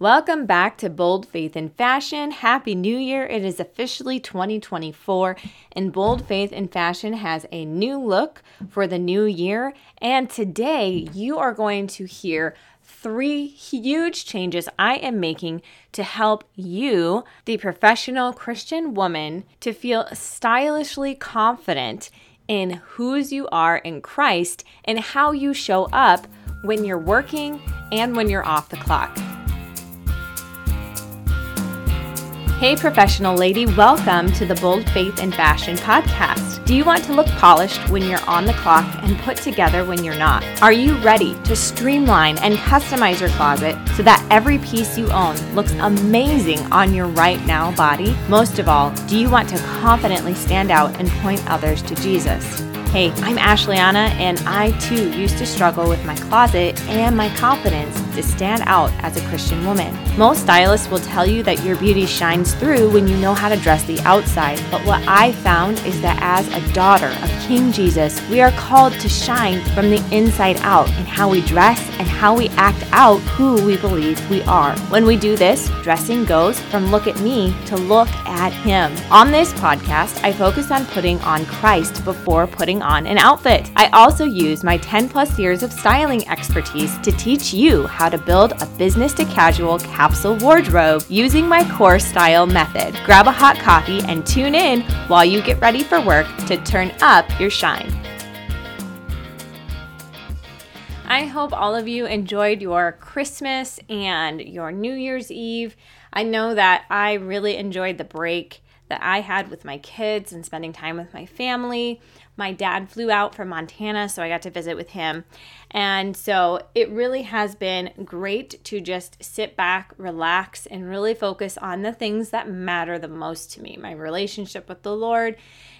Welcome back to Bold Faith and Fashion. Happy New Year. It is officially 2024, and Bold Faith and Fashion has a new look for the new year. And today you are going to hear three huge changes I am making to help you, the professional Christian woman, to feel stylishly confident in whose you are in Christ and how you show up when you're working and when you're off the clock. Hey, professional lady, welcome to the Bold Faith and Fashion podcast. Do you want to look polished when you're on the clock and put together when you're not? Are you ready to streamline and customize your closet so that every piece you own looks amazing on your right now body? Most of all, do you want to confidently stand out and point others to Jesus? Hey, I'm Ashleana, and I too used to struggle with my closet and my confidence to stand out as a Christian woman. Most stylists will tell you that your beauty shines through when you know how to dress the outside, but what I found is that as a daughter of King Jesus, we are called to shine from the inside out in how we dress and how we act out who we believe we are. When we do this, dressing goes from look at me to look at Him. On this podcast, I focus on putting on Christ before putting on an outfit. I also use my 10 plus years of styling expertise to teach you how to build a business to casual capsule wardrobe using my core style method. Grab a hot coffee and tune in while you get ready for work to turn up your shine. I hope all of you enjoyed your Christmas and your New Year's Eve. I know that I really enjoyed the break that I had with my kids and spending time with my family. My dad flew out from Montana, so I got to visit with him. And so it really has been great to just sit back, relax, and really focus on the things that matter the most to me my relationship with the Lord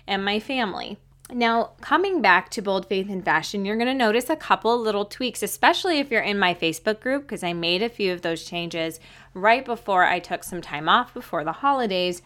and my family. Now, coming back to Bold Faith and Fashion, you're going to notice a couple little tweaks, especially if you're in my Facebook group, because I made a few of those changes right before I took some time off before the holidays.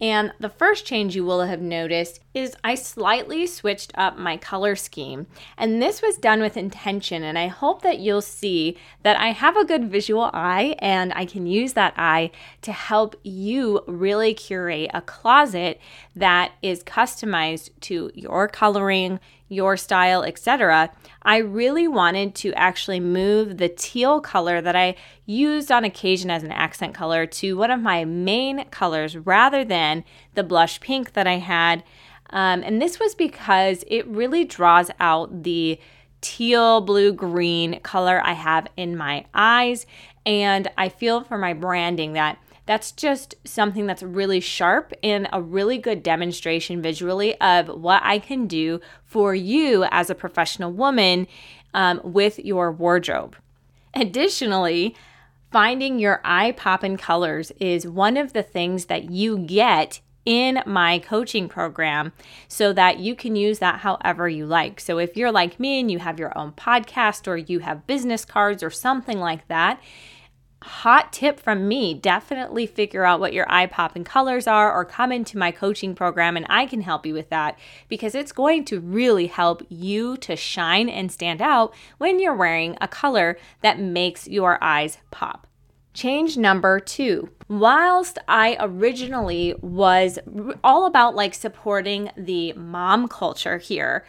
And the first change you will have noticed is I slightly switched up my color scheme. And this was done with intention. And I hope that you'll see that I have a good visual eye and I can use that eye to help you really curate a closet that is customized to your coloring, your style, etc. I really wanted to actually move the teal color that I used on occasion as an accent color to one of my main colors rather than the blush pink that I had. Um, and this was because it really draws out the teal, blue, green color I have in my eyes. And I feel for my branding that that's just something that's really sharp and a really good demonstration visually of what I can do for you as a professional woman um, with your wardrobe. Additionally, finding your eye popping colors is one of the things that you get in my coaching program so that you can use that however you like. So, if you're like me and you have your own podcast or you have business cards or something like that, hot tip from me definitely figure out what your eye popping colors are or come into my coaching program and I can help you with that because it's going to really help you to shine and stand out when you're wearing a color that makes your eyes pop. Change number two. Whilst I originally was all about like supporting the mom culture here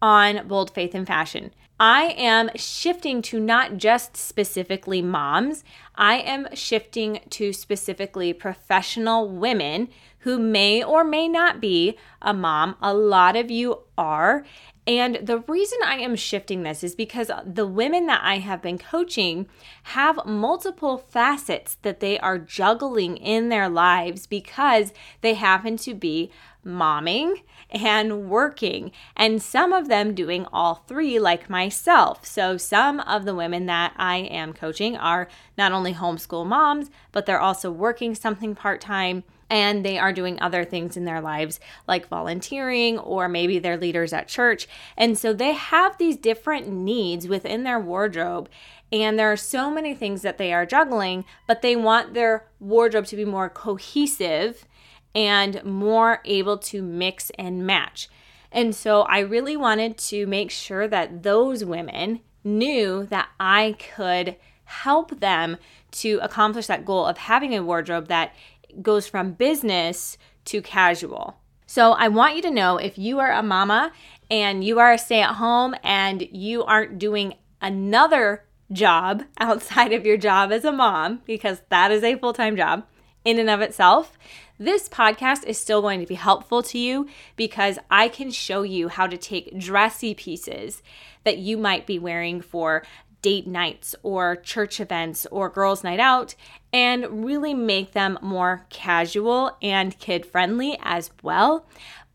on Bold Faith and Fashion, I am shifting to not just specifically moms, I am shifting to specifically professional women who may or may not be a mom. A lot of you are. And the reason I am shifting this is because the women that I have been coaching have multiple facets that they are juggling in their lives because they happen to be momming and working, and some of them doing all three, like myself. So, some of the women that I am coaching are not only homeschool moms, but they're also working something part time and they are doing other things in their lives like volunteering or maybe they're leaders at church. And so they have these different needs within their wardrobe. And there are so many things that they are juggling, but they want their wardrobe to be more cohesive and more able to mix and match. And so I really wanted to make sure that those women knew that I could help them to accomplish that goal of having a wardrobe that goes from business to casual. So I want you to know if you are a mama and you are a stay at home and you aren't doing another job outside of your job as a mom, because that is a full time job in and of itself, this podcast is still going to be helpful to you because I can show you how to take dressy pieces that you might be wearing for date nights or church events or girls' night out and really make them more casual and kid friendly as well.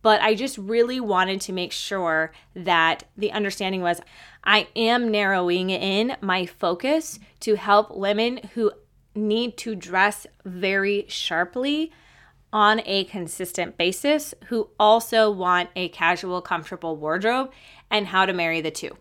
But I just really wanted to make sure that the understanding was I am narrowing in my focus to help women who need to dress very sharply on a consistent basis who also want a casual, comfortable wardrobe and how to marry the two.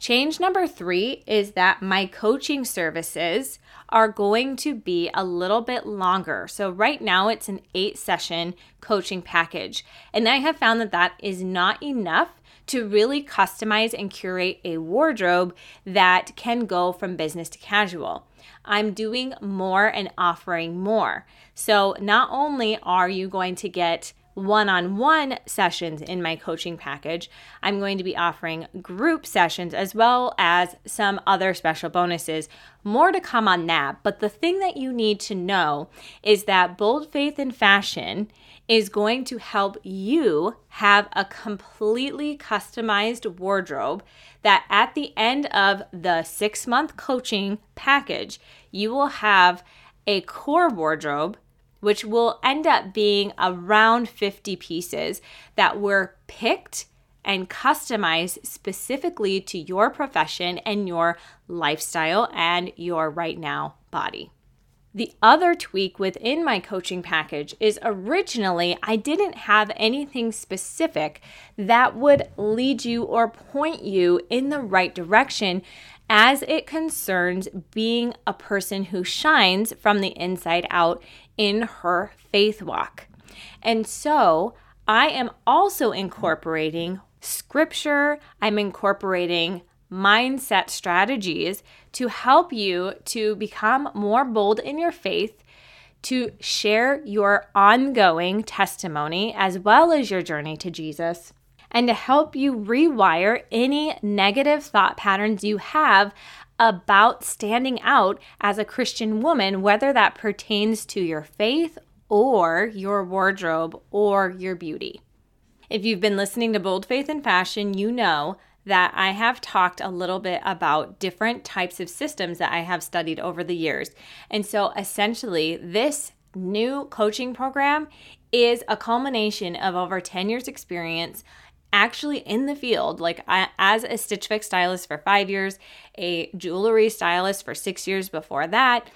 Change number three is that my coaching services are going to be a little bit longer. So, right now it's an eight session coaching package. And I have found that that is not enough to really customize and curate a wardrobe that can go from business to casual. I'm doing more and offering more. So, not only are you going to get one on one sessions in my coaching package, I'm going to be offering group sessions as well as some other special bonuses. More to come on that. But the thing that you need to know is that Bold Faith and Fashion is going to help you have a completely customized wardrobe that at the end of the six month coaching package, you will have a core wardrobe which will end up being around 50 pieces that were picked and customized specifically to your profession and your lifestyle and your right now body. The other tweak within my coaching package is originally I didn't have anything specific that would lead you or point you in the right direction as it concerns being a person who shines from the inside out in her faith walk. And so I am also incorporating scripture, I'm incorporating mindset strategies to help you to become more bold in your faith, to share your ongoing testimony as well as your journey to Jesus, and to help you rewire any negative thought patterns you have about standing out as a Christian woman, whether that pertains to your faith or your wardrobe or your beauty. If you've been listening to Bold Faith and Fashion, you know that I have talked a little bit about different types of systems that I have studied over the years. And so essentially, this new coaching program is a culmination of over 10 years' experience actually in the field, like I, as a Stitch Fix stylist for five years, a jewelry stylist for six years before that,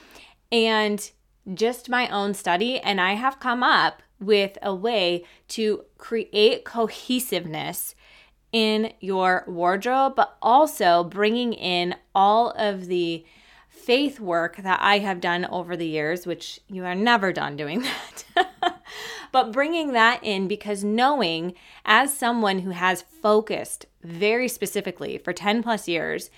and just my own study. And I have come up with a way to create cohesiveness in your wardrobe, but also bringing in all of the faith work that I have done over the years, which you are never done doing that. But bringing that in because knowing as someone who has focused very specifically for 10 plus years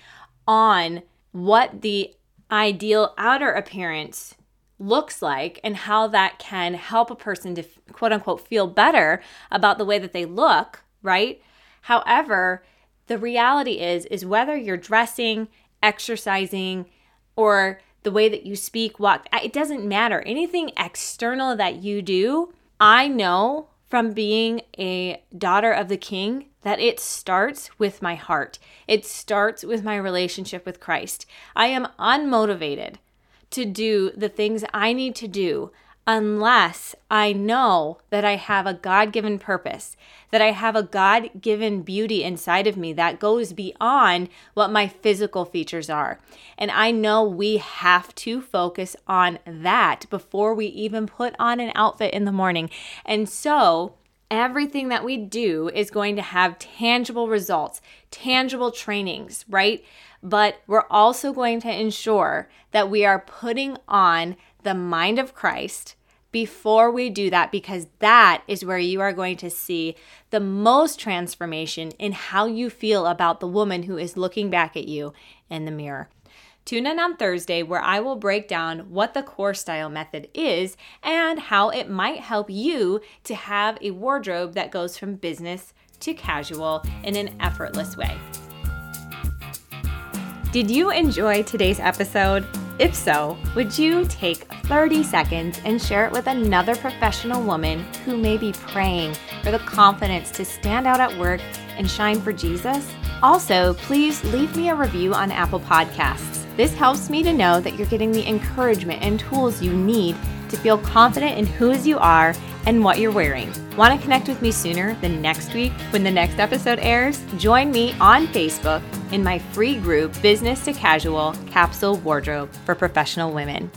on what the ideal outer appearance looks like and how that can help a person to quote unquote feel better about the way that they look, right? However, the reality is is whether you're dressing, exercising, or the way that you speak, walk, it doesn't matter. Anything external that you do, I know from being a daughter of the king that it starts with my heart. It starts with my relationship with Christ. I am unmotivated to do the things I need to do unless I know that I have a God given purpose, that I have a God given beauty inside of me that goes beyond what my physical features are. And I know we have to focus on that before we even put on an outfit in the morning. And so, everything that we do is going to have tangible results, tangible trainings, right? But we're also going to ensure that we are putting on the mind of Christ before we do that because that is where you are going to see the most transformation in how you feel about the woman who is looking back at you in the mirror. Tune in on Thursday where I will break down what the core style method is and how it might help you to have a wardrobe that goes from business to casual in an effortless way. Did you enjoy today's episode? If so, would you take 30 seconds and share it with another professional woman who may be praying for the confidence to stand out at work and shine for Jesus? Also, please leave me a review on Apple Podcasts. This helps me to know that you're getting the encouragement and tools you need to feel confident in whose you are and what you're wearing. Want to connect with me sooner than next week when the next episode airs? Join me on Facebook in my free group, Business to Casual Capsule Wardrobe for Professional Women.